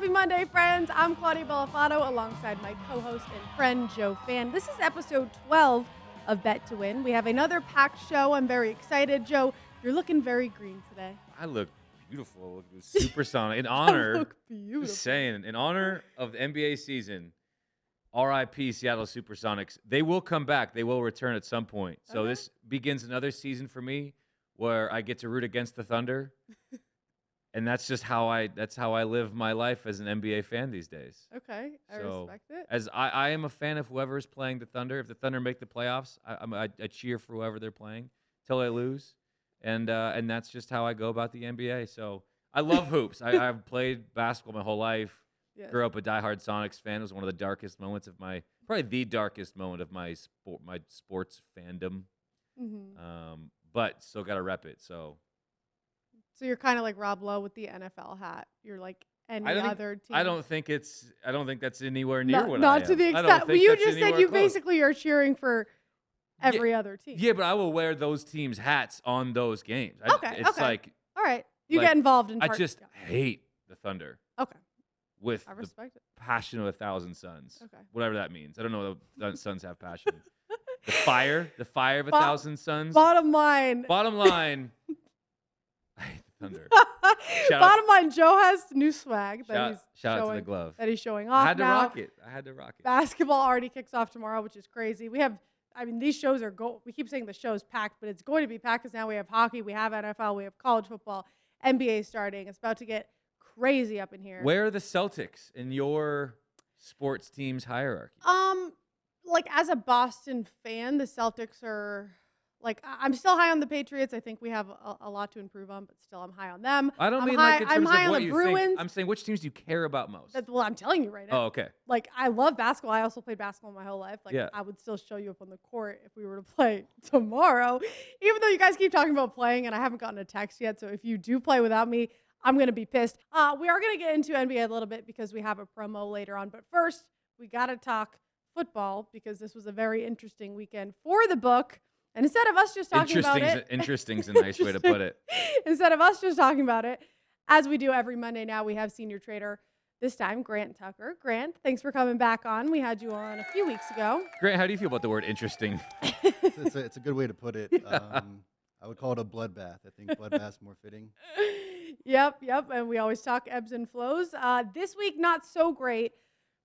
Happy Monday, friends. I'm Claudia Bellafato alongside my co host and friend Joe Fan. This is episode 12 of Bet to Win. We have another packed show. I'm very excited. Joe, you're looking very green today. I look beautiful. Look supersonic. In honor, I look beautiful. just saying, in honor of the NBA season, RIP Seattle Supersonics. They will come back. They will return at some point. So Okay. this begins another season for me where I get to root against the Thunder. And that's just how I that's how I live my life as an NBA fan these days. Okay, I So, respect it. As I, I am a fan of whoever is playing the Thunder. If the Thunder make the playoffs, I, I, I cheer for whoever they're playing till they lose, and uh, and that's just how I go about the NBA. So I love hoops. I, I've played basketball my whole life. Yes. Grew up a diehard Sonics fan. It was one of the darkest moments of my probably the darkest moment of my sport my sports fandom. Mhm. Um, but still got to rep it. So So you're kind of like Rob Lowe with the NFL hat. You're like any I don't think- other team. I don't think it's I don't think that's anywhere near not, what not I to am. the extent. Well, you just said you close. basically are cheering for every other team. Yeah, but I will wear those teams' hats on those games. I, Okay, It's okay. like All right. You Like, get involved in I just yeah. hate the Thunder Okay. with I the respect it. passion of a thousand suns. Okay. Whatever that means. I don't know the suns have passion. the fire, the fire of a Bo- thousand suns. Bottom line. Bottom line, I hate Thunder. Shout out- Bottom line, Joe has new swag that Shout, he's shout out to showing the glove. that he's showing off I had to now. rock it. I had to rock it. Basketball already kicks off tomorrow, which is crazy. We have, I mean, these shows are go. We keep saying the show's packed, but it's going to be packed because now we have hockey, we have NFL, we have college football, NBA starting. It's about to get crazy up in here. Where are the Celtics in your sports team's hierarchy? Um, like as a Boston fan, the Celtics are like I'm still high on the Patriots. I think we have a, a lot to improve on, but still I'm high on them. I don't I'm mean high, like in I'm terms high of on what you Bruins. think. I'm saying which teams do you care about most? That's well, I'm telling you right now. oh, okay. Like I love basketball. I also played basketball my whole life. Like Yeah. I would still show you up on the court if we were to play tomorrow. Even though you guys keep talking about playing and I haven't gotten a text yet. So if you do play without me, I'm gonna be pissed. Uh, we are gonna get into NBA a little bit because we have a promo later on. But first, we gotta talk football because this was a very interesting weekend for the book. And instead of us just talking about Interesting's, it, interesting's a nice way to put it. instead of us just talking about it, as we do every Monday now, we have senior trader. This time, Grant Tucker. Grant, thanks for coming back on. We had you on a few weeks ago. Grant, how do you feel about the word interesting? it's, it's, a, it's a good way to put it. Um, I would call it a bloodbath. I think bloodbath's more fitting. yep, yep. And we always talk ebbs and flows. Uh, this week, not so great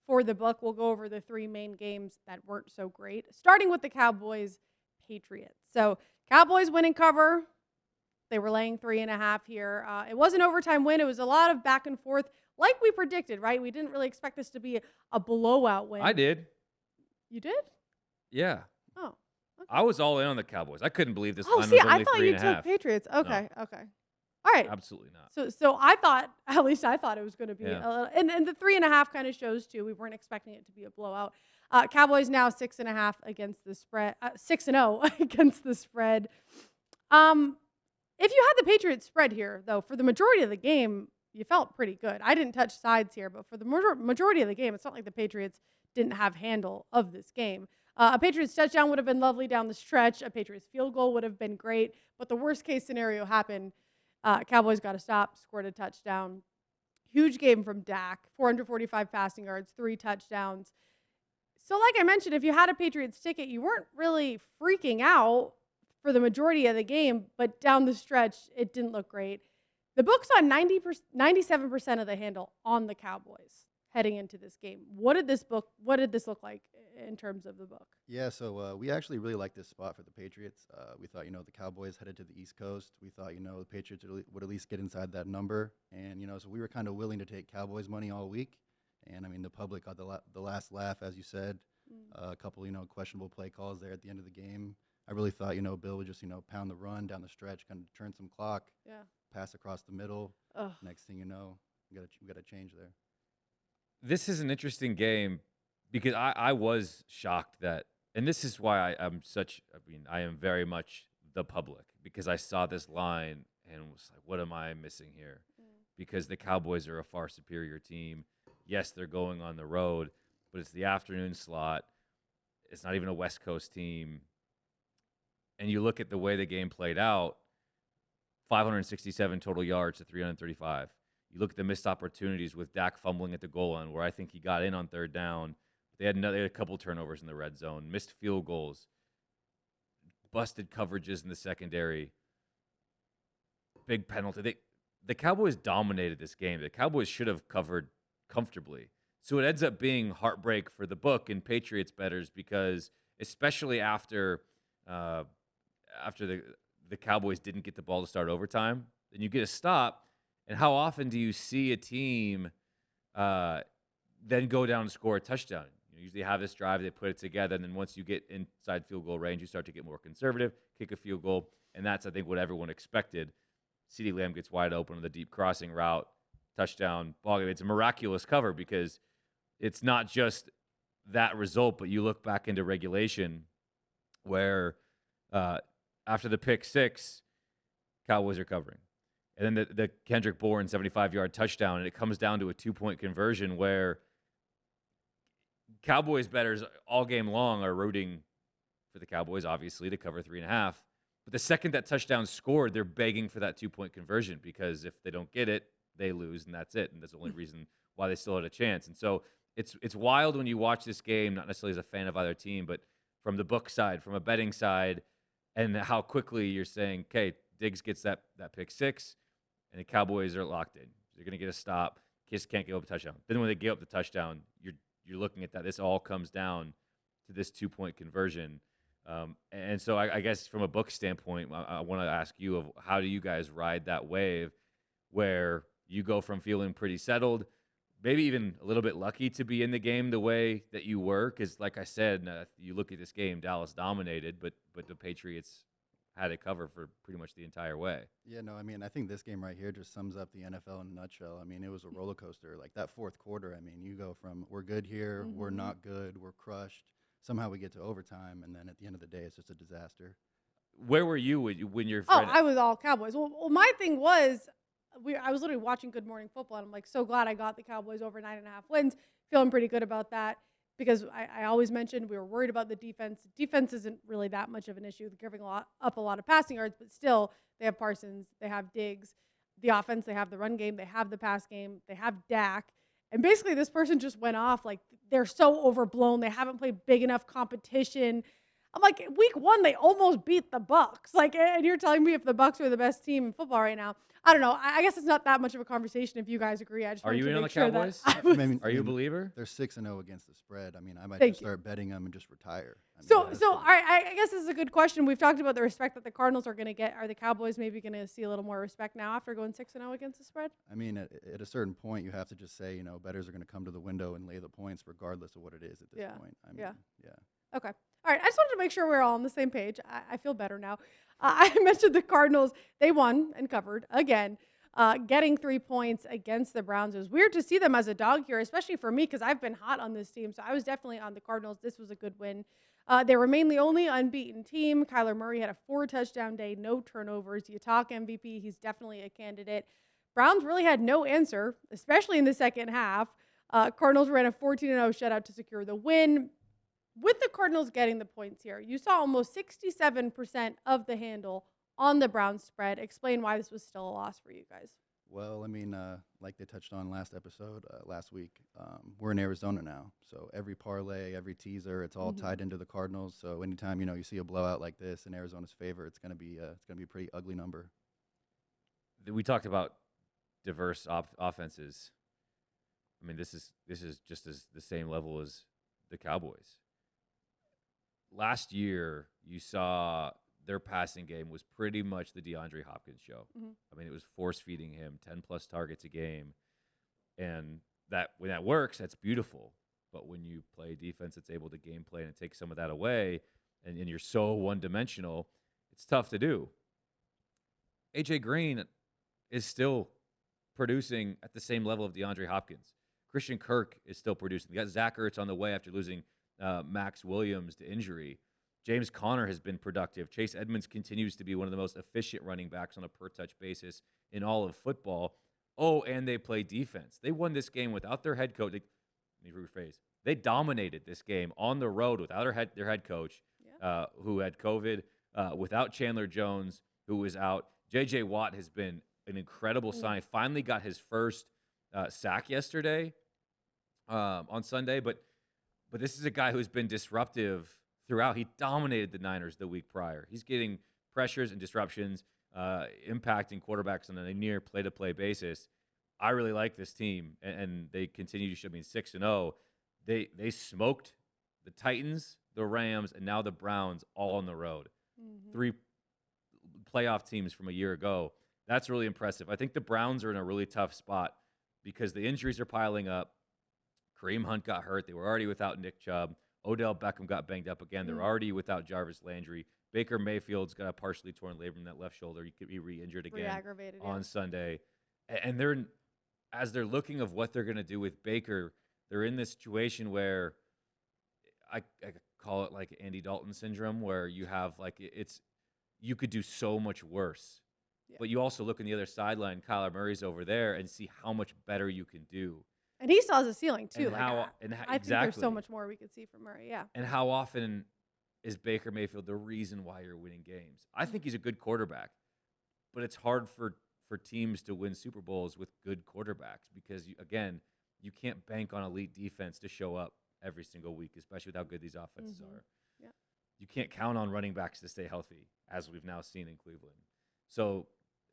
for the book. We'll go over the three main games that weren't so great, starting with the Cowboys Patriots. So, Cowboys winning cover. They were laying three and a half here. Uh, it was an overtime win. It was a lot of back and forth, like we predicted, right? We didn't really expect this to be a, blowout win. I did. You did? Yeah. Oh. I was all in on the Cowboys. I couldn't believe this Oh, line see, I thought you took half. Patriots. Okay, okay. All right. Absolutely not. So, so I thought, at least I thought it was going to be, Yeah. a little, and, and the three and a half kind of shows too. We weren't expecting it to be a blowout. Uh, Cowboys now six and a half against the spread, uh, six and zero against the spread. Um, if you had the Patriots spread here, though, for the majority of the game, you felt pretty good. I didn't touch sides here, but for the majority of the game, it's not like the Patriots didn't have handle of this game. Uh, a Patriots touchdown would have been lovely down the stretch. A Patriots field goal would have been great, but the worst case scenario happened. Uh, Cowboys got to stop, scored a touchdown. Huge game from Dak, 445 passing yards, three touchdowns. So, like I mentioned, if you had a Patriots ticket, you weren't really freaking out for the majority of the game, but down the stretch, it didn't look great. The book's on 90 97% of the handle on the Cowboys heading into this game. What did this book, what did this look like in terms of the book? Yeah, so uh, we actually really liked this spot for the Patriots. Uh, we thought, you know, the Cowboys headed to the East Coast. We thought, you know, the Patriots would, at le- would at least get inside that number. And, you know, so we were kind of willing to take Cowboys money all week. And, I mean, the public got the, la- the last laugh, as you said. Uh, a couple, you know, questionable play calls there at the end of the game. I really thought, you know, Bill would just, you know, pound the run down the stretch, kind of turn some clock, Yeah. pass across the middle. Ugh. Next thing you know, we got we got a change there. This is an interesting game because I, I was shocked that, and this is why I, I'm such, I mean, I am very much the public because I saw this line and was like, what am I missing here? Because the Cowboys are a far superior team. Yes, they're going on the road, but it's the afternoon slot. It's not even a West Coast team. And you look at the way the game played out 567 total yards to 335. You look at the missed opportunities with Dak fumbling at the goal line, where I think he got in on third down. They had another they had a couple turnovers in the red zone, missed field goals, busted coverages in the secondary, big penalty. They, the Cowboys dominated this game. The Cowboys should have covered comfortably. So it ends up being heartbreak for the book and Patriots betters because especially after uh, after the the Cowboys didn't get the ball to start overtime, then you get a stop. And how often do you see a team uh, then go down and score a touchdown? You usually have this drive, they put it together, and then once you get inside field goal range, you start to get more conservative, kick a field goal, and that's I think what everyone expected. CeeDee Lamb gets wide open on the deep crossing route, touchdown, ball game. It's a miraculous cover because it's not just that result, but you look back into regulation where uh, after the pick six, Cowboys are covering. And then the, the Kendrick Bourne 75 yard touchdown, and it comes down to a two point conversion where Cowboys betters all game long are rooting for the Cowboys, obviously, to cover three and a half. But the second that touchdown scored, they're begging for that two point conversion because if they don't get it, they lose, and that's it. And that's the only reason why they still had a chance. And so it's it's wild when you watch this game, not necessarily as a fan of either team, but from the book side, from a betting side, and how quickly you're saying, okay, Diggs gets that that pick six, and the Cowboys are locked in. They're gonna get a stop. Kiss can't give up a touchdown. Then when they give up the touchdown, you're you're looking at that. This all comes down to this two point conversion. Um, and so I, I, guess from a book standpoint, I, I want to ask you of how do you guys ride that wave where you go from feeling pretty settled, maybe even a little bit lucky to be in the game the way that you were, because like I said, uh, you look at this game, Dallas dominated, but but the Patriots had it covered for pretty much the entire way. Yeah, no, I mean, I think this game right here just sums up the NFL in a nutshell. I mean, it was a roller coaster. Like that fourth quarter, I mean, you go from we're good here, mm-hmm. we're not good, we're crushed. Somehow we get to overtime, and then at the end of the day, it's just a disaster. Where were you when, you, when your friend? Oh, I was all Cowboys. Well, well, my thing was, we I was literally watching Good Morning Football, and I'm like, so glad I got the Cowboys over nine and a half wins. Feeling pretty good about that because I, I, always mentioned we were worried about the defense. Defense isn't really that much of an issue. They're giving a lot, up a lot of passing yards, but still, they have Parsons, they have Diggs. The offense, they have the run game, they have the pass game, they have Dak. And basically, this person just went off like they're so overblown. They haven't played big enough competition. I'm like, week one, they almost beat the Bucs. Like, and you're telling me if the Bucs are the best team in football right now, I don't know. I, guess it's not that much of a conversation if you guys agree. I just are you in on the sure Cowboys? Was, I mean, are you a believer? They're six and zero oh against the spread. I mean, I might just start betting them and just retire. I mean, so, so all right. I guess this is a good question. We've talked about the respect that the Cardinals are going to get. Are the Cowboys maybe going to see a little more respect now after going six and zero oh against the spread? I mean, at, at, a certain point, you have to just say, you know, betters are going to come to the window and lay the points, regardless of what it is at this yeah. point. I mean, yeah. Yeah. Okay. All right. I just wanted to make sure we're all on the same page. I, I feel better now. Uh, I mentioned the Cardinals. They won and covered again uh, getting three points against the Browns. It was weird to see them as a dog here, especially for me because I've been hot on this team. So I was definitely on the Cardinals. This was a good win. Uh, they remain the only unbeaten team. Kyler Murray had a four touchdown day, no turnovers. You talk MVP, he's definitely a candidate. Browns really had no answer, especially in the second half. Uh, Cardinals ran a 14 0 shutout to secure the win. With the Cardinals getting the points here, you saw almost 67% of the handle on the Browns spread. Explain why this was still a loss for you guys. Well, I mean, uh, like they touched on last episode, uh, last week, um, we're in Arizona now. So every parlay, every teaser, it's all mm-hmm. tied into the Cardinals. So anytime you know you see a blowout like this in Arizona's favor, it's gonna be uh, it's gonna be a pretty ugly number. We talked about diverse op- offenses. I mean, this is this is just as the same level as the Cowboys. Last year, you saw their passing game was pretty much the DeAndre Hopkins show. Mm-hmm. I mean, it was force feeding him 10 plus targets a game. And that when that works, that's beautiful. But when you play defense that's able to game play and take some of that away, and, and you're so one dimensional, it's tough to do. AJ Green is still producing at the same level of DeAndre Hopkins. Christian Kirk is still producing. You got Zach Ertz on the way after losing uh, Maxx Williams to injury. James Conner has been productive. Chase Edmonds continues to be one of the most efficient running backs on a per touch basis in all of football. Oh, and they play defense. They won this game without their head coach. Let me rephrase. They dominated this game on the road without their head, their head coach, yeah. uh, who had COVID, uh, without Chandler Jones, who was out. J.J. Watt has been an incredible Mm. sign. Finally got his first uh, sack yesterday um, on Sunday, but but this is a guy who's been disruptive throughout. He dominated the Niners the week prior. He's getting pressures and disruptions, uh, impacting quarterbacks on a near play-to-play basis. I really like this team, and, and they continue to show. I mean, six and zero. They they smoked the Titans, the Rams, and now the Browns all on the road. Mhm. Three playoff teams from a year ago. That's really impressive. I think the Browns are in a really tough spot because the injuries are piling up. Kareem Hunt got hurt. They were already without Nick Chubb. Odell Beckham got banged up again. They're Mm. already without Jarvis Landry. Baker Mayfield's got a partially torn labrum in that left shoulder. He could be re-injured again Re-aggravated. yeah. on Sunday, and they're as they're looking of what they're going to do with Baker, they're in this situation where I, I call it like Andy Dalton syndrome, where you have like it's you could do so much worse, Yeah. but you also look on the other sideline. Kyler Murray's over there, and see how much better you can do, And he has a ceiling too. and like how I, and how, I exactly think there's so much more we could see from Murray. Yeah. and how often is Baker Mayfield the reason why you're winning games? I think he's a good quarterback, but it's hard for for teams to win Super Bowls with good quarterbacks because you, again, you can't bank on elite defense to show up every single week, especially with how good these offenses Mhm. are. Yeah. You can't count on running backs to stay healthy, as we've now seen in Cleveland. So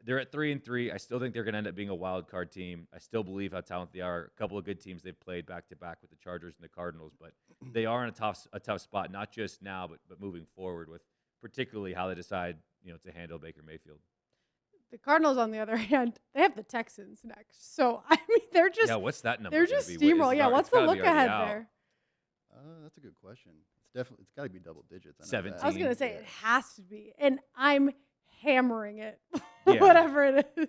they're at three and three. I still think they're going to end up being a wild card team. I still believe how talented they are. A couple of good teams they've played back to back with the Chargers and the Cardinals, but they are in a tough a tough spot, not just now, but but moving forward with particularly how they decide you know to handle Baker Mayfield. The Cardinals, on the other hand, they have the Texans next. So I mean, they're just yeah, what's that number? they're just be? What is steamroll. Yeah. What's the look ahead out. there? Uh, that's a good question. It's definitely it's got to be double digits. I 17. I was gonna say Yeah. it has to be, and I'm hammering it. Yeah. Whatever it is,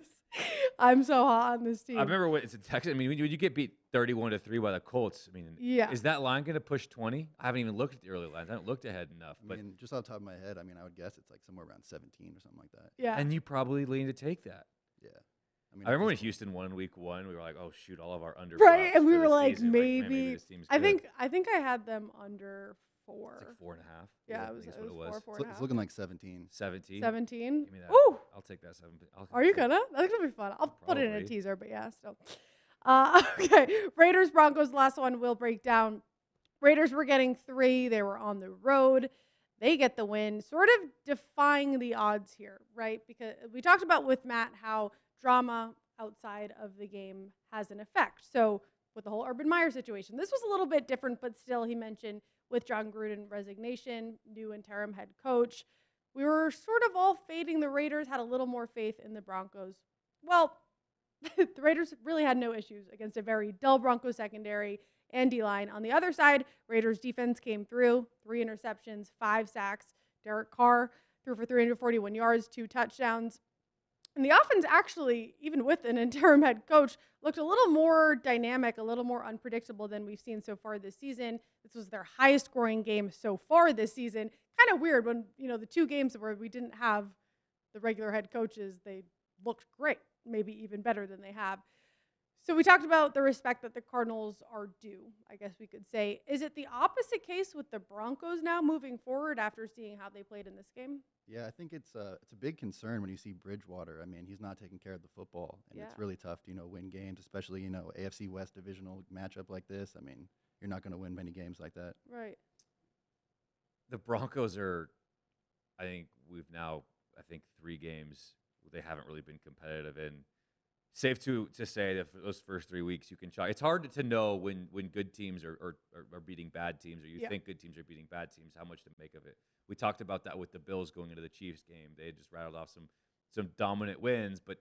I'm so hot on this team. I remember when it's a Texas. I mean, when you, when you get beat thirty-one to three by the Colts, I mean, Yeah. is that line going to push twenty? I haven't even looked at the early lines. I haven't looked ahead enough. I But mean, just off the top of my head, I mean, I would guess it's like somewhere around 17 or something like that. yeah. and you probably lean to take that. Yeah. I mean, I remember when at this Houston won in Week One. We were like, "Oh shoot, all of our under." Right, and we were like, season. Maybe- this team's I think I think I had them under four. it's like four and a half. yeah, I it was, think it is was what it was. four It's, and a it's looking like 17. Seventeen. Seventeen. Give me that. Ooh, I'll take that seven. I'll are you gonna? That's gonna be fun. I'll put it in a teaser, but yeah, still. Uh, okay, Raiders Broncos. Last one we'll break down. Raiders were getting three. They were on the road. They get the win, sort of defying the odds here, right? Because we talked about with Matt how drama outside of the game has an effect. So with the whole Urban Meyer situation, this was a little bit different, but still, he mentioned with Jon Gruden resignation, new interim head coach, we were sort of all fading the Raiders, had a little more faith in the Broncos. Well, the Raiders really had no issues against a very dull Broncos secondary and D line. On the other side, Raiders defense came through three interceptions, five sacks. Derek Carr threw for 341 yards, two touchdowns. And the offense actually, even with an interim head coach, looked a little more dynamic, a little more unpredictable than we've seen so far this season. This was their highest scoring game so far this season. Kind of weird when, you know, the two games where we didn't have the regular head coaches, they looked great, maybe even better than they have. So we talked about the respect that the Cardinals are due, I guess we could say. Is it the opposite case with the Broncos now moving forward after seeing how they played in this game? Yeah, I think it's uh, it's a big concern when you see Bridgewater. I mean, he's not taking care of the football, and Yeah. it's really tough to you know win games, especially you know AFC West divisional matchup like this. I mean, you're not going to win many games like that. Right. the Broncos are. I think we've now. I think three games they haven't really been competitive in. Safe to to say that for those first three weeks you can try. It's hard to know when when good teams are are, are, are beating bad teams, or you Yeah. think good teams are beating bad teams. How much to make of it? We talked about that with the Bills going into the Chiefs game. They had just rattled off some some dominant wins, but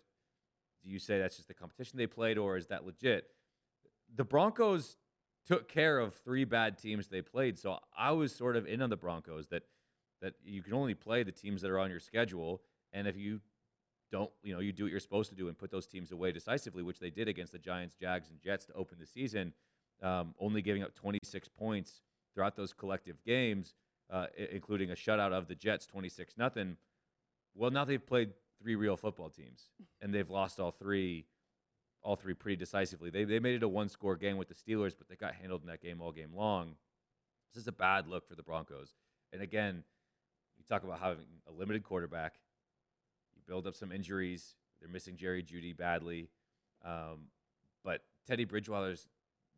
do you say that's just the competition they played, or is that legit? The Broncos took care of three bad teams they played, so I was sort of in on the Broncos that that you can only play the teams that are on your schedule, and if you don't, you know, you do what you're supposed to do and put those teams away decisively, which they did against the Giants, Jags, and Jets to open the season, um, only giving up 26 points throughout those collective games, uh, including a shutout of the Jets, 26 nothing. Well, now they've played three real football teams, and they've lost all three, all three pretty decisively. They they made it a one score game with the Steelers, but they got handled in that game all game long. This is a bad look for the Broncos. And again, you talk about having a limited quarterback. Build up some injuries. They're missing Jerry Jeudy badly. Um, but Teddy Bridgewater's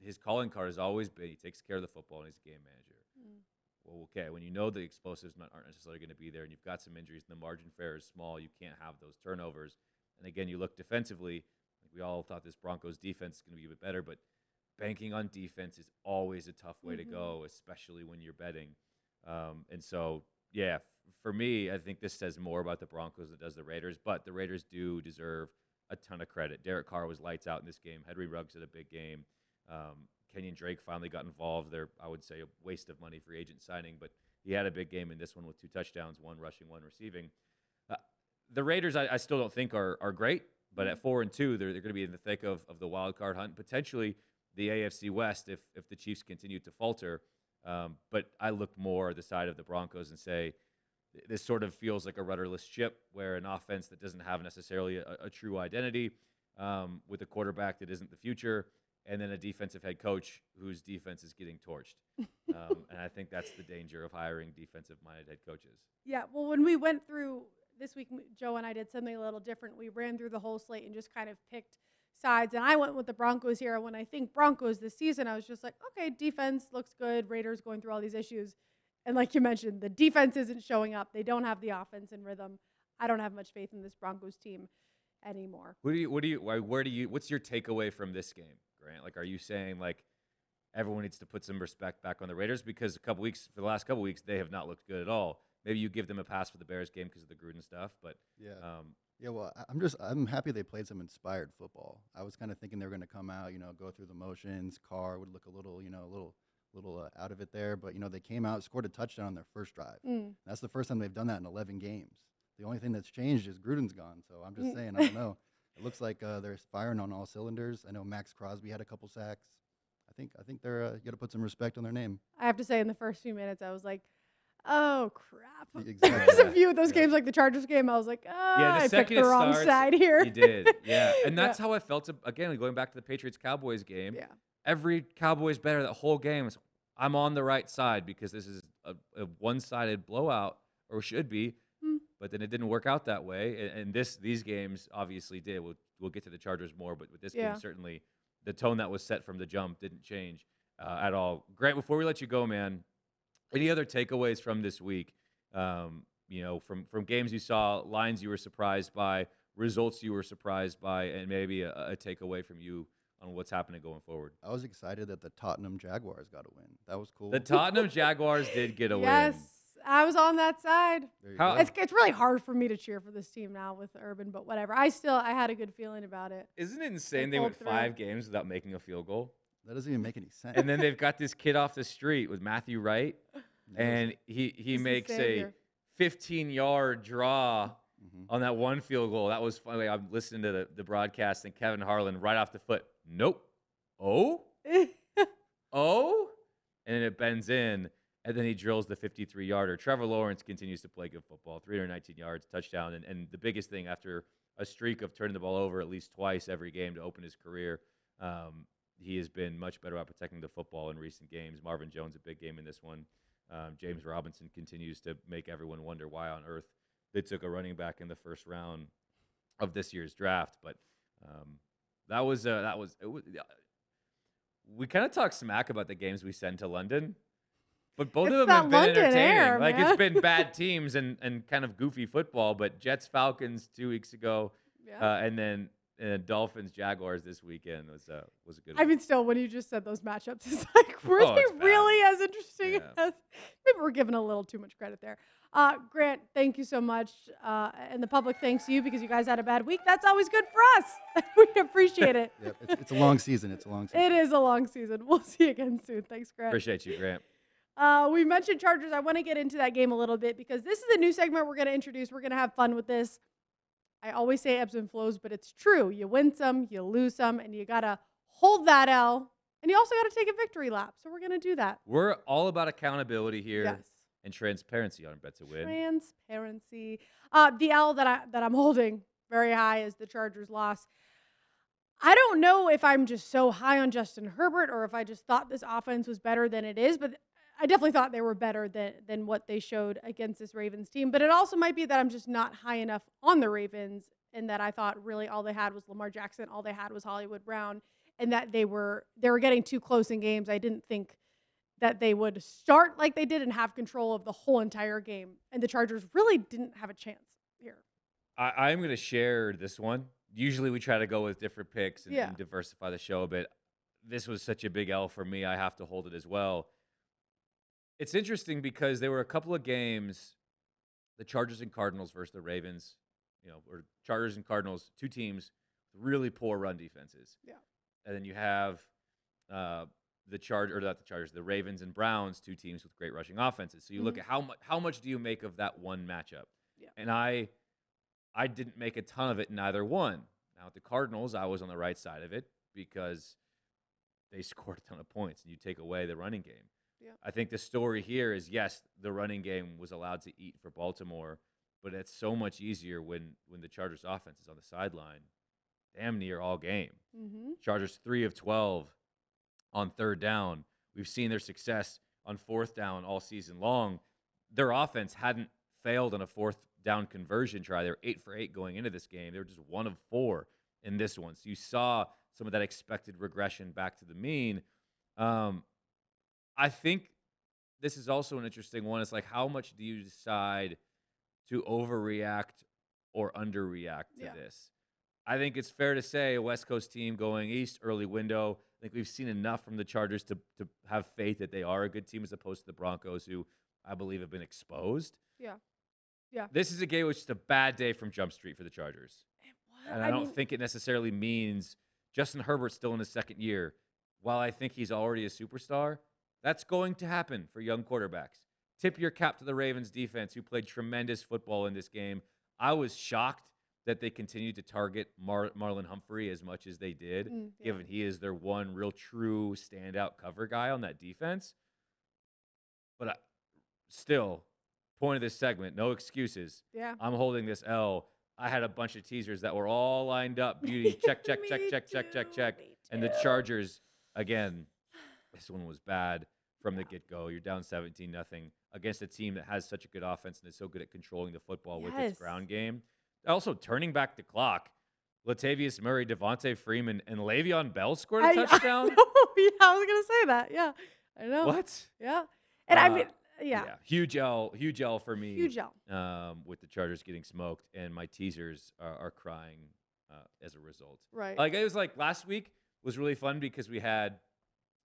his calling card has always been he takes care of the football and he's a game manager. Mm. Well, okay, when you know the explosives not- aren't necessarily going to be there and you've got some injuries and the margin fair is small, you can't have those turnovers. And again, you look defensively, we all thought this Broncos defense is going to be a bit better, but banking on defense is always a tough way to Mhm. go, especially when you're betting. Um, and so, yeah, for me, I think this says more about the Broncos than it does the Raiders, but the Raiders do deserve a ton of credit. Derek Carr was lights out in this game. Henry Ruggs had a big game. Um, Kenyan Drake finally got involved. There, I would say, a waste of money free agent signing, but he had a big game in this one with two touchdowns, one rushing, one receiving. Uh, the Raiders, I, I still don't think are are great, but at four and two, they're, they're going to be in the thick of, of the wild card hunt, potentially the AFC West if if the Chiefs continue to falter. Um, but I look more at the side of the Broncos and say this sort of feels like a rudderless ship where an offense that doesn't have necessarily a, a true identity um, with a quarterback that isn't the future and then a defensive head coach whose defense is getting torched. Um, and I think that's the danger of hiring defensive minded head coaches. Yeah, well, when we went through this week, Joe and I did something a little different. We ran through the whole slate and just kind of picked sides. And I went with the Broncos here. When I think Broncos this season, I was just like, okay, defense looks good. Raiders going through all these issues. And like you mentioned, the defense isn't showing up. They don't have the offense and rhythm. I don't have much faith in this Broncos team anymore. What do you, what do you, why- where do you, what's your takeaway from this game, Grant? Like, are you saying like everyone needs to put some respect back on the Raiders because a couple weeks, for the last couple weeks, they have not looked good at all. Maybe you give them a pass for the Bears game because of the Gruden stuff, but Yeah. um, Yeah, well, I- I'm just I'm happy they played some inspired football. I was kind of thinking they were going to come out, you know, go through the motions. Carr would look a little, you know, a little little uh, out of it there, but you know they came out, scored a touchdown on their first drive. Mm. That's the first time they've done that in 11 games. The only thing that's changed is Gruden's gone. So I'm just Mm. saying, I don't know. It looks like uh, they're firing on all cylinders. I know Maxx Crosby had a couple sacks. I think I think they're uh, you got to put some respect on their name. I have to say, in the first few minutes, I was like, oh, crap. Y- There's a few of those Yeah. games, like the Chargers game, I was like, oh, the I picked the wrong starts, side here. you did, yeah. And Yeah. that's how I felt. Again, going back to the Patriots Cowboys game, Yeah. every Cowboys better that whole game. It's, I'm on the right side because this is a, a one-sided blowout, or should be. Hmm. But then it didn't work out that way, and, and this these games obviously did. We'll we'll get to the Chargers more, but with this Yeah. game certainly the tone that was set from the jump didn't change uh, at all. Grant, before we let you go, man, any other takeaways from this week? Um, you know, from from games you saw, lines you were surprised by, results you were surprised by, and maybe a, a takeaway from you on what's happening going forward. I was excited that the Tottenham Jaguars got a win. That was cool. The Tottenham Jaguars did get a yes, win. I was on that side. How- It's, it's really hard for me to cheer for this team now with Urban, but whatever. I still I had a good feeling about it. Isn't it insane they pulled went through. five games without making a field goal? that doesn't even make any sense. And then they've got this kid off the street with Matthew Wright, and he, he He's makes a 15 yard draw Mhm. on that one field goal. That was funny. I'm listening to the, the broadcast, and Kevin Harlan right off the foot. Nope. Oh? oh, and then it bends in, and then he drills the 53 yarder. Trevor Lawrence continues to play good football, 319 yards, touchdown, and, and the biggest thing after a streak of turning the ball over at least twice every game to open his career, um, he has been much better at protecting the football in recent games. Marvin Jones a big game in this one. Um, James Robinson continues to make everyone wonder why on earth they took a running back in the first round of this year's draft, but. Um, that was uh, that was, it was uh, we kind of talk smack about the games we send to London, but both It's of them have been London entertaining. air, like man. it's been bad teams and and kind of goofy football, but Jets Falcons two weeks ago, yeah. uh, and then uh, Dolphins Jaguars this weekend was uh, was a good. I one. mean, still, when you just said those matchups, it's like, were Oh, they it's bad. really as interesting Yeah. as maybe we're giving a little too much credit there. Uh, Grant, thank you so much, uh, and the public thanks you because you guys had a bad week. That's always good for us. we appreciate it. Yep, it's, it's a long season. It's a long season. It is a long season. We'll see you again soon. Thanks, Grant. Appreciate you, Grant. Uh, we mentioned Chargers. I want to get into that game a little bit because this is a new segment we're going to introduce. We're going to have fun with this. I always say ebbs and flows, but it's true. You win some, you lose some, and you got to hold that L. And you also got to take a victory lap. So we're going to do that. We're all about accountability here Yes. And transparency on Bet to Win. Transparency. Uh, the L that I that I'm holding very high is the Chargers loss. I don't know if I'm just so high on Justin Herbert or if I just thought this offense was better than it is, but I definitely thought they were better than than what they showed against this Ravens team. But it also might be that I'm just not high enough on the Ravens and that I thought really all they had was Lamar Jackson, all they had was Hollywood Brown, and that they were they were getting too close in games. I didn't think that they would start like they did and have control of the whole entire game. And the Chargers really didn't have a chance here. I, I'm going to share this one. Usually we try to go with different picks and, Yeah. and diversify the show a bit. This was such a big L for me. I have to hold it as well. It's interesting because there were a couple of games, the Chargers and Cardinals versus the Ravens, you know, or Chargers and Cardinals, two teams really poor run defenses. Yeah. And then you have uh, the Charge or not the Chargers, the Ravens and Browns, two teams with great rushing offenses. So you look Mhm. at how much how much do you make of that one matchup? Yeah. And I I didn't make a ton of it in either one. Now, with the Cardinals, I was on the right side of it because they scored a ton of points and you take away the running game. Yeah. I think the story here is yes, the running game was allowed to eat for Baltimore, but it's so much easier when when the Chargers offense is on the sideline damn near all game. Mm-hmm. Chargers 3 of 12 on third down. We've seen their success on fourth down all season long. Their offense hadn't failed on a fourth down conversion try. They were 8 for 8 going into this game. They were just 1 of 4 in this one. So you saw some of that expected regression back to the mean. Um, I think this is also an interesting one. It's like, how much do you decide to overreact or underreact to Yeah. this? I think it's fair to say a West Coast team going east early window. I think we've seen enough from the Chargers to to have faith that they are a good team as opposed to the Broncos, who I believe have been exposed. Yeah. Yeah. This is a game which is a bad day from Jump Street for the Chargers. And I, don't think it necessarily means Justin Herbert's still in his second year. While I think he's already a superstar, that's going to happen for young quarterbacks. Tip your cap to the Ravens defense, who played tremendous football in this game. I was shocked that they continued to target Mar- Marlon Humphrey as much as they did, Mm, yeah. given he is their one real true standout cover guy on that defense. But I, still, point of this segment, no excuses. Yeah. I'm holding this L. I had a bunch of teasers that were all lined up. Beauty, check, check, check, check, check, check, check. And the. Chargers, again, this one was bad from the get go. You're down 17 nothing against a team that has such a good offense and is so good at controlling the football with its ground game. Also, turning back the clock. Latavius Murray, Devonta Freeman, and Le'Veon Bell scored a I- I touchdown. know, yeah, I was gonna say that. Yeah, I know. What? Yeah, and I Uh, mean, yeah, Huge L, huge L for me. huge L. um, with the Chargers getting smoked, and my teasers are, are crying uh, as a result. Right. Like it was like last week was really fun because we had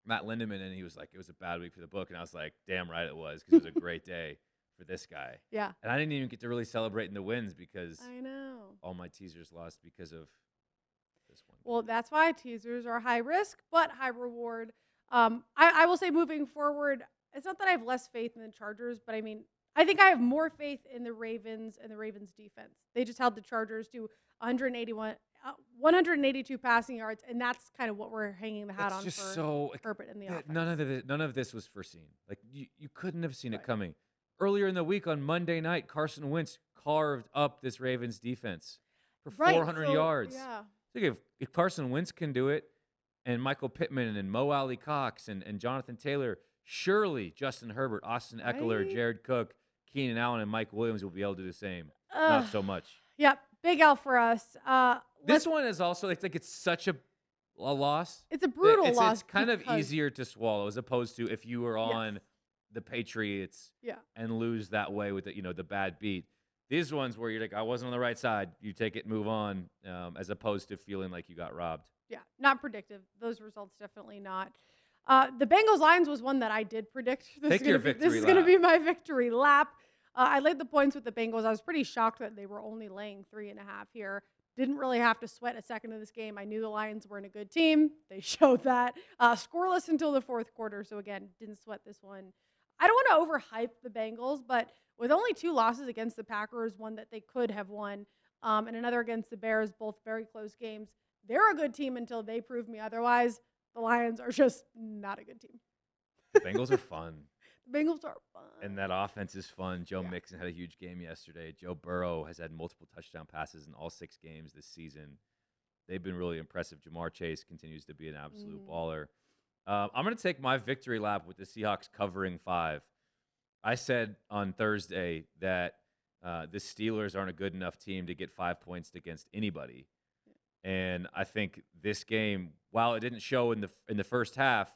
Matt Lindeman, and he was like, it was a bad week for the book, and I was like, damn right it was because it was a great day for this guy, yeah, and I didn't even get to really celebrate in the wins because I know. all my teasers lost because of this one. Well, that's why teasers are high risk but high reward. Um, I, I will say moving forward, it's not that I have less faith in the Chargers, but I mean, I think I have more faith in the Ravens and the Ravens defense. They just held the Chargers to 181, uh, 182 passing yards, and that's kind of what we're hanging the hat It's on just for so Herbert in the Th- offense. none of the, none of this was foreseen. Like you, you couldn't have seen Right. it coming. Earlier in the week on Monday night, Carson Wentz carved up this Ravens defense for Right, 400 so, yards. Yeah. Think if, if Carson Wentz can do it, and Michael Pittman and Mo Alie-Cox and, and Jonathan Taylor, surely Justin Herbert, Austin Ekeler, Right? Jared Cook, Keenan Allen, and Mike Williams will be able to do the same. Ugh. Not so much. Yep. Big L for us. Uh, This one is also it's like it's such a, a loss. it's a brutal it's, loss. It's kind of easier to swallow as opposed to if you were Yes. The Patriots Yeah. and lose that way with the, you know the bad beat. These ones where you're like, I wasn't on the right side. You take it, move on, um, as opposed to feeling like you got robbed. Yeah, not predictive. Those results definitely not. Uh, the Bengals Lions was one that I did predict. This Take is your be, This victory is going to be my victory lap. Uh, I laid the points with the Bengals. I was pretty shocked that they were only laying three and a half here. Didn't really have to sweat a second of this game. I knew the Lions weren't a good team. They showed that. Uh, scoreless until the fourth quarter. So again, didn't sweat this one. I don't want to overhype the Bengals, but with only two losses against the Packers, one that they could have won, um, and another against the Bears, both very close games, they're a good team until they prove me otherwise. The Lions are just not a good team. The Bengals are fun, The Bengals are fun. and that offense is fun. Joe Yeah. Mixon had a huge game yesterday. Joe Burrow has had multiple touchdown passes in all six games this season. They've been really impressive. Ja'Marr Chase continues to be an absolute Mhm. baller. Uh, I'm going to take my victory lap with the Seahawks covering five. I said on Thursday that uh, the Steelers aren't a good enough team to get five points against anybody. And I think this game, while it didn't show in the in the first half,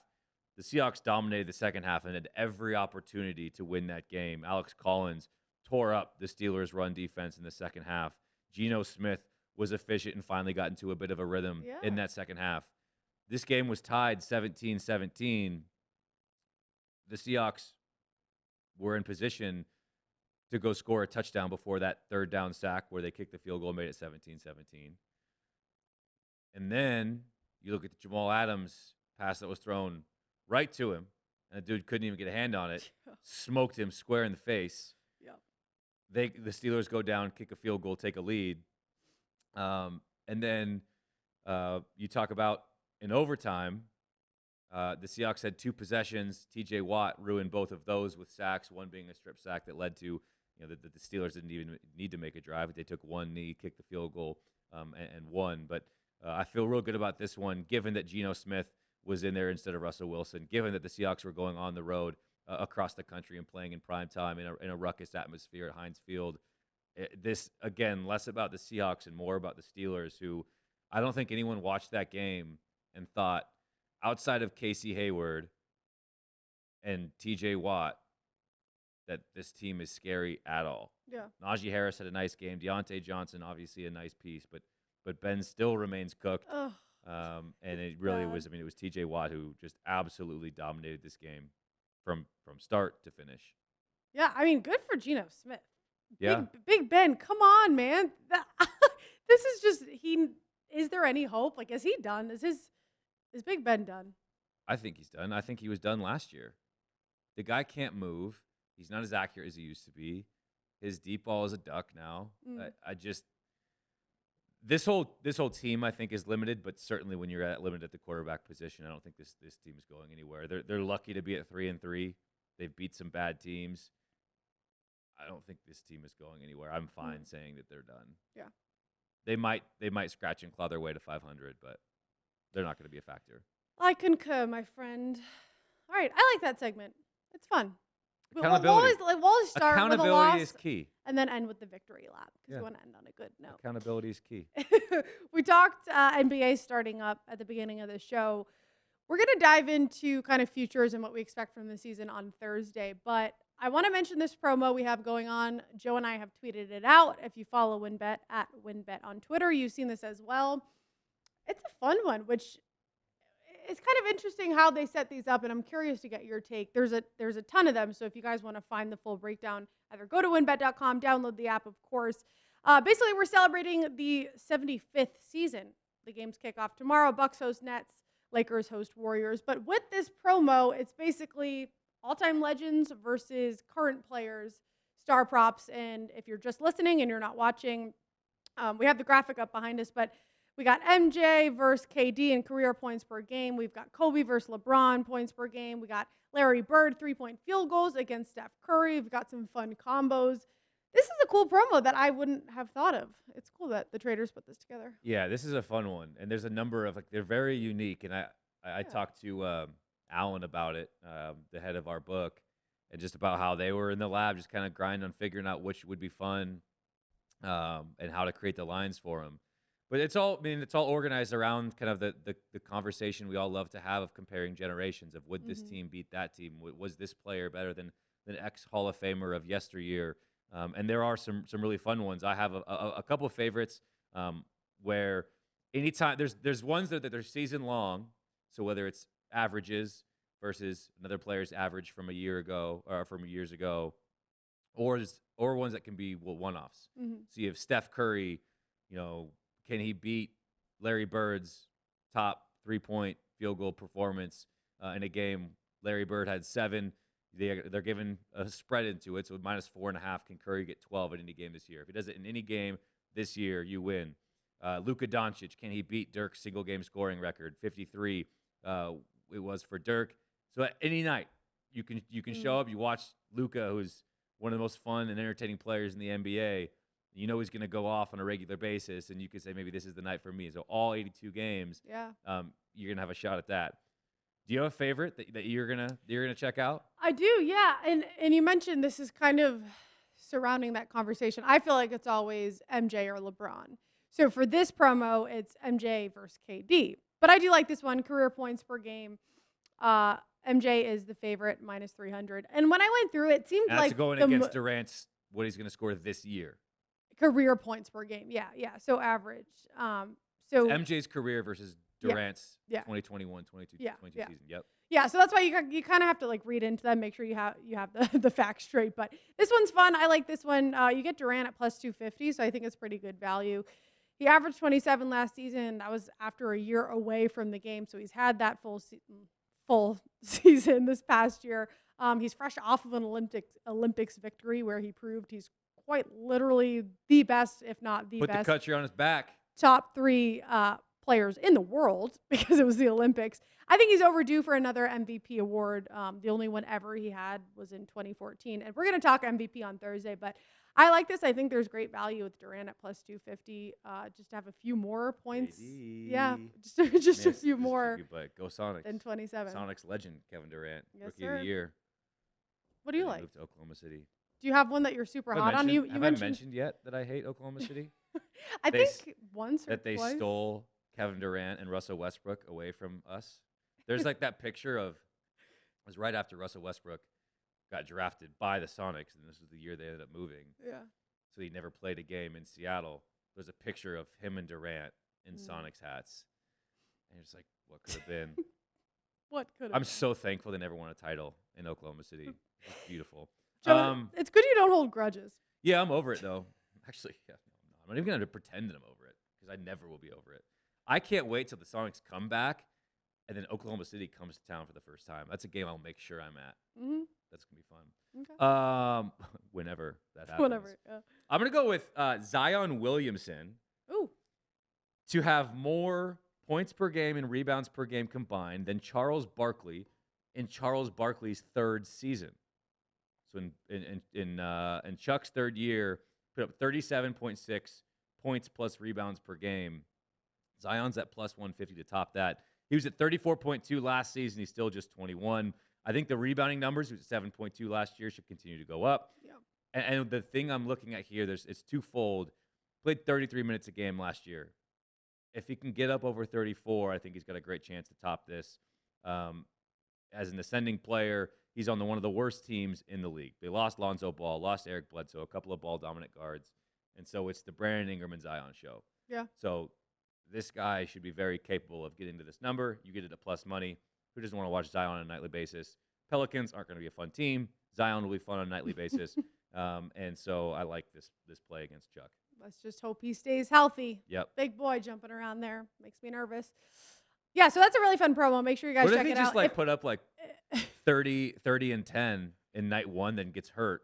the Seahawks dominated the second half and had every opportunity to win that game. Alex Collins tore up the Steelers' run defense in the second half. Geno Smith was efficient and finally got into a bit of a rhythm Yeah. in that second half. This game was tied 17 17. The Seahawks were in position to go score a touchdown before that third down sack where they kicked the field goal and made it 17 17. And then you look at the Jamal Adams pass that was thrown right to him, and the dude couldn't even get a hand on it, smoked him square in the face. Yep. They the Steelers go down, kick a field goal, take a lead, um, and then uh, you talk about in overtime. Uh, the Seahawks had two possessions. T.J. Watt ruined both of those with sacks. One being a strip sack that led to you know that the, Steelers didn't even need to make a drive. They took one knee, kicked the field goal, um, and, and won. But uh, I feel real good about this one, given that Geno Smith was in there instead of Russell Wilson, given that the Seahawks were going on the road uh, across the country and playing in prime time in a, in a ruckus atmosphere at Heinz Field. Eh, this again less about the Seahawks and more about the Steelers, who I don't think anyone watched that game and thought outside of Casey Hayward and T.J. Watt that this team is scary at all. Yeah. Najee Harris had a nice game. Diontae Johnson, obviously a nice piece, but but Ben still remains cooked. Ugh. Um, and it really Bad. was. I mean, it was T.J. Watt who just absolutely dominated this game from from start to finish. Yeah, I mean, good for Geno Smith. Yeah. Big, Big Ben, come on, man. That- this is just he. Is there any hope? Like, is he done? Is his is Big Ben done? I think he's done. I think he was done last year. The guy can't move. He's not as accurate as he used to be. His deep ball is a duck now. Mm. I, I just this whole this whole team I think is limited, but certainly when you're at limited at the quarterback position, I don't think this this team is going anywhere. They're they're lucky to be at three and three. They've beat some bad teams. I don't think this team is going anywhere. I'm fine saying that they're done. Yeah. They might they might scratch and claw their way to 500, but they're not going to be a factor. I concur, my friend. All right, I like that segment. It's fun. We'll- We'll Accountability. always, we'll always start with a Accountability loss is key. and then end with the victory lap because Yeah. we want to end on a good note. Accountability is key. we talked uh, NBA starting up at the beginning of the show. We're going to dive into kind of futures and what we expect from the season on Thursday. But I want to mention this promo we have going on. Joe and I have tweeted it out. If you follow WynnBET at WynnBET on Twitter, you've seen this as well. It's a fun one, which it's kind of interesting how they set these up, and I'm curious to get your take. There's a there's a ton of them, so if you guys want to find the full breakdown, either go to wynnbet.com, download the app, of course. Uh, basically, we're celebrating the 75th season. The games kick off tomorrow. Bucks host Nets, Lakers host Warriors. But with this promo, it's basically all-time legends versus current players, star props. And if you're just listening and you're not watching, um, we have the graphic up behind us, but we got MJ versus KD in career points per game. We've got Kobe versus LeBron points per game. We got Larry Bird three point field goals against Steph Curry. We've got some fun combos. This is a cool promo that I wouldn't have thought of. It's cool that the traders put this together. Yeah, this is a fun one, and there's a number of like they're very unique. And I I, I Yeah. talked to um, Alan about it, um, the head of our book, and just about how they were in the lab, just kind of grinding on figuring out which would be fun, um, and how to create the lines for them. But it's all I mean, it's all organized around kind of the the, the conversation we all love to have of comparing generations of would this Mhm. team beat that team? Was this player better than than ex Hall of Famer of yesteryear? Um, and there are some some really fun ones. I have a, a, a couple of favorites um, where anytime there's there's ones that, that are season long. So whether it's averages versus another player's average from a year ago or from years ago, or or ones that can be well, one offs. Mhm. So you have Steph Curry, you know, can he beat Larry Bird's top three point field goal performance uh, in a game? Larry Bird had seven. They, they're giving a spread into it, so minus four and a half. Can Curry get 12 in any game this year? If he does it in any game this year, you win. Uh, Luka Doncic, can he beat Dirk's single game scoring record? 53 uh, it was for Dirk. So at any night, you can you can show Mm. up. You watch Luka, who's one of the most fun and entertaining players in the NBA. You know he's going to go off on a regular basis, and you could say maybe this is the night for me. So all 82 games, Yeah. um, you're gonna have a shot at that. Do you have a favorite that, that you're gonna you're gonna check out? I do, yeah. And and you mentioned this is kind of surrounding that conversation, I feel like it's always MJ or LeBron. So for this promo, it's MJ versus KD. But I do like this one career points per game. Uh, MJ is the favorite, minus 300. And when I went through it, it seemed that's like going the mo- against Durant's what he's going to score this year. Career points per game. Yeah, yeah. So average. Um, so MJ's career versus Durant's yeah. 2021 22, Yeah, 22 yeah. season. Yep. Yeah, so that's why you you kind of have to like read into that, make sure you have you have the, the facts straight. But this one's fun. I like this one. Uh, you get Durant at plus two fifty, so I think it's pretty good value. He averaged twenty seven last season. That was after a year away from the game, so he's had that full se- full season this past year. Um, he's fresh off of an Olympic Olympics victory where he proved he's quite literally the best, if not the Put best the country on his back. top three uh, players in the world because it was the Olympics. I think he's overdue for another MVP award. Um, the only one ever he had was in 2014. And we're going to talk MVP on Thursday, but I like this. I think there's great value with Durant at plus 250. Uh, just to have a few more points. Yeah, KD. just, just a few more But go Sonics. than 27. Sonics legend Kevin Durant, Yes, rookie of the year. What do you like? Moved to Oklahoma City. Do you have one that you're super hot on? You, you have mentioned, I mentioned yet that I hate Oklahoma City? I they s- think once or that they twice. stole Kevin Durant and Russell Westbrook away from us. There's like that picture of it was right after Russell Westbrook got drafted by the Sonics, and this was the year they ended up moving. Yeah. So he never played a game in Seattle. There's a picture of him and Durant in Mm. Sonics hats, and it's like, what could have been? What could have? I'm so thankful they never won a title in Oklahoma City. It's beautiful. Um, it's good you don't hold grudges. Yeah, I'm over it though. Actually, yeah, I'm not even gonna pretend that I'm over it because I never will be over it. I can't wait till the Sonics come back, and then Oklahoma City comes to town for the first time. That's a game I'll make sure I'm at. Mm-hmm. That's gonna be fun. Okay. Um, whenever that happens. Whatever. Yeah. I'm gonna go with uh, Zion Williamson Ooh. to have more points per game and rebounds per game combined than Charles Barkley in Charles Barkley's third season. So in in in uh, in Chuck's third year, put up 37.6 points plus rebounds per game. Zion's at plus 150 to top that. He was at 34.2 last season. He's still just 21. I think the rebounding numbers, he was at 7.2 last year, should continue to go up. Yeah. And, and the thing I'm looking at here, there's it's twofold. Played 33 minutes a game last year. If he can get up over 34, I think he's got a great chance to top this. Um, as an ascending player, he's on the one of the worst teams in the league. They lost Lonzo Ball, lost Eric Bledsoe, a couple of ball dominant guards, and so it's the Brandon Ingram and Zion show. Yeah. So this guy should be very capable of getting to this number. You get it at plus money. Who doesn't want to watch Zion on a nightly basis? Pelicans aren't going to be a fun team. Zion will be fun on a nightly basis, um, and so I like this this play against Chuck. Let's just hope he stays healthy. Yep. Big boy jumping around there makes me nervous. Yeah, so that's a really fun promo. Make sure you guys What if check he it just out. like If- put up like 30, 30 and ten in night one, then gets hurt,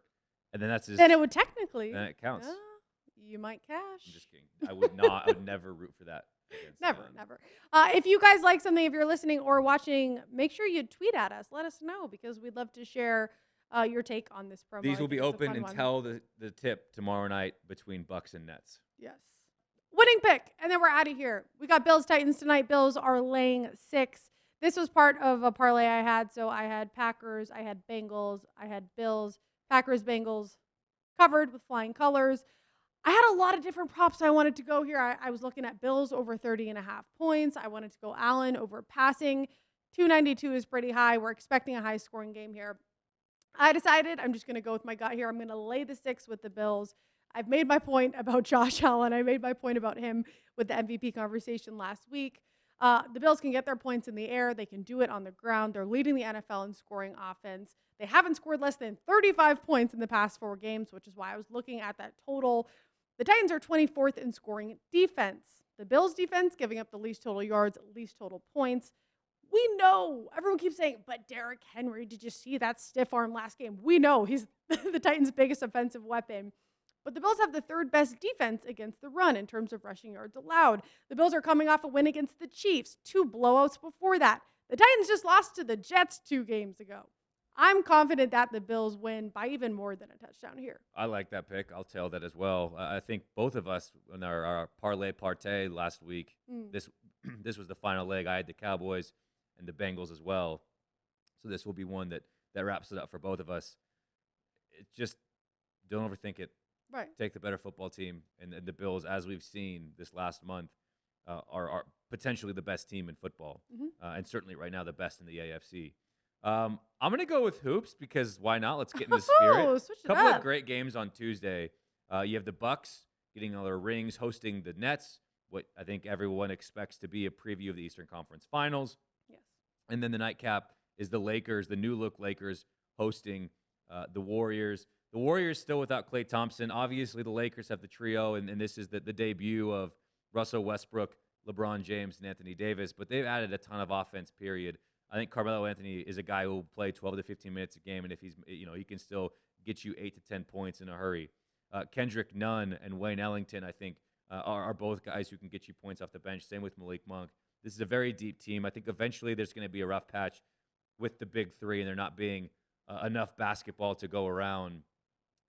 and then that's his. then it would technically. then it counts. Yeah, you might cash. I'm just kidding. I would not. I would never root for that. Never, never. Uh, if you guys like something, if you're listening or watching, make sure you tweet at us. Let us know because we'd love to share uh, your take on this promo. These will be think it's a open until the, the tip tomorrow night between Bucks and Nets. Yes. Winning pick. And then we're out of here. We got Bills Titans tonight. Bills are laying six. This was part of a parlay I had. So I had Packers, I had Bengals, I had Bills, Packers, Bengals covered with flying colors. I had a lot of different props I wanted to go here. I, I was looking at Bills over 30 and a half points. I wanted to go Allen over passing. 292 is pretty high. We're expecting a high scoring game here. I decided I'm just going to go with my gut here. I'm going to lay the six with the Bills. I've made my point about Josh Allen. I made my point about him with the MVP conversation last week. Uh, the Bills can get their points in the air. They can do it on the ground. They're leading the NFL in scoring offense. They haven't scored less than 35 points in the past four games, which is why I was looking at that total. The Titans are 24th in scoring defense. The Bills' defense giving up the least total yards, least total points. We know everyone keeps saying, but Derrick Henry, did you see that stiff arm last game? We know he's the Titans' biggest offensive weapon. But the Bills have the third best defense against the run in terms of rushing yards allowed. The Bills are coming off a win against the Chiefs, two blowouts before that. The Titans just lost to the Jets two games ago. I'm confident that the Bills win by even more than a touchdown here. I like that pick. I'll tell that as well. I think both of us in our, our parlay partay last week. Mm. This this was the final leg. I had the Cowboys and the Bengals as well. So this will be one that that wraps it up for both of us. It's just don't overthink it. Right. Take the better football team, and, and the Bills, as we've seen this last month, uh, are, are potentially the best team in football, Mhm. uh, and certainly right now the best in the AFC. Um, I'm gonna go with hoops because why not? Let's get in the spirit. Oh, switch it couple up. of great games on Tuesday. Uh, you have the Bucks getting all their rings, hosting the Nets. What I think everyone expects to be a preview of the Eastern Conference Finals, Yes. and then the nightcap is the Lakers, the new look Lakers, hosting uh, the Warriors. The Warriors still without Klay Thompson. Obviously, the Lakers have the trio, and, and this is the, the debut of Russell Westbrook, LeBron James, and Anthony Davis. But they've added a ton of offense. Period. I think Carmelo Anthony is a guy who will play 12 to 15 minutes a game, and if he's you know he can still get you eight to 10 points in a hurry. Uh, Kendrick Nunn and Wayne Ellington, I think, uh, are, are both guys who can get you points off the bench. Same with Malik Monk. This is a very deep team. I think eventually there's going to be a rough patch with the big three, and there not being uh, enough basketball to go around,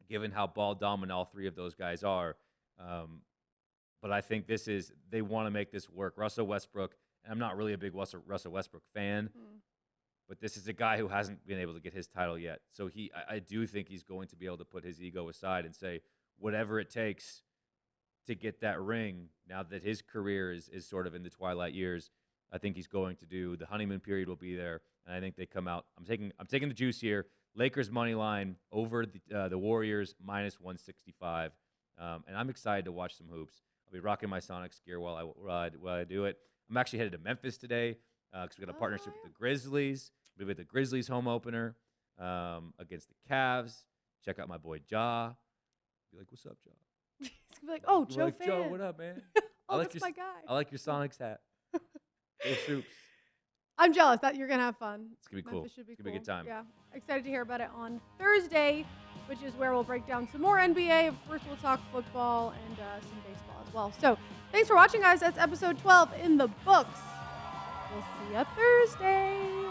given how ball dominant all three of those guys are. Um, but I think this is they want to make this work. Russell Westbrook, and I'm not really a big Russell Russell Westbrook fan, Mm. but this is a guy who hasn't been able to get his title yet. So he, I, I do think he's going to be able to put his ego aside and say whatever it takes to get that ring. Now that his career is is sort of in the twilight years, I think he's going to do. The honeymoon period will be there, and I think they come out. I'm taking I'm taking the juice here. Lakers money line over the uh, the Warriors minus 165, um, and I'm excited to watch some hoops. I'll be rocking my Sonics gear while I while I, while I do it. I'm actually headed to Memphis today because we got a Oh, partnership yeah. with the Grizzlies. We'll be with the Grizzlies home opener um, against the Cavs. Check out my boy Ja. Be like, what's up, Ja? He's gonna be like, oh, Joe like. Joe, what up, man? I oh, like that's your my guy. I like your Sonics hat. Go Soups. I'm jealous that you're gonna have fun. It's gonna be cool. Memphis should be It's gonna be a good time. Yeah, excited to hear about it on Thursday, which is where we'll break down some more NBA. Of course, we'll talk football and uh, some baseball as well. So, thanks for watching, guys. That's episode 12 in the books. We'll see you Thursday.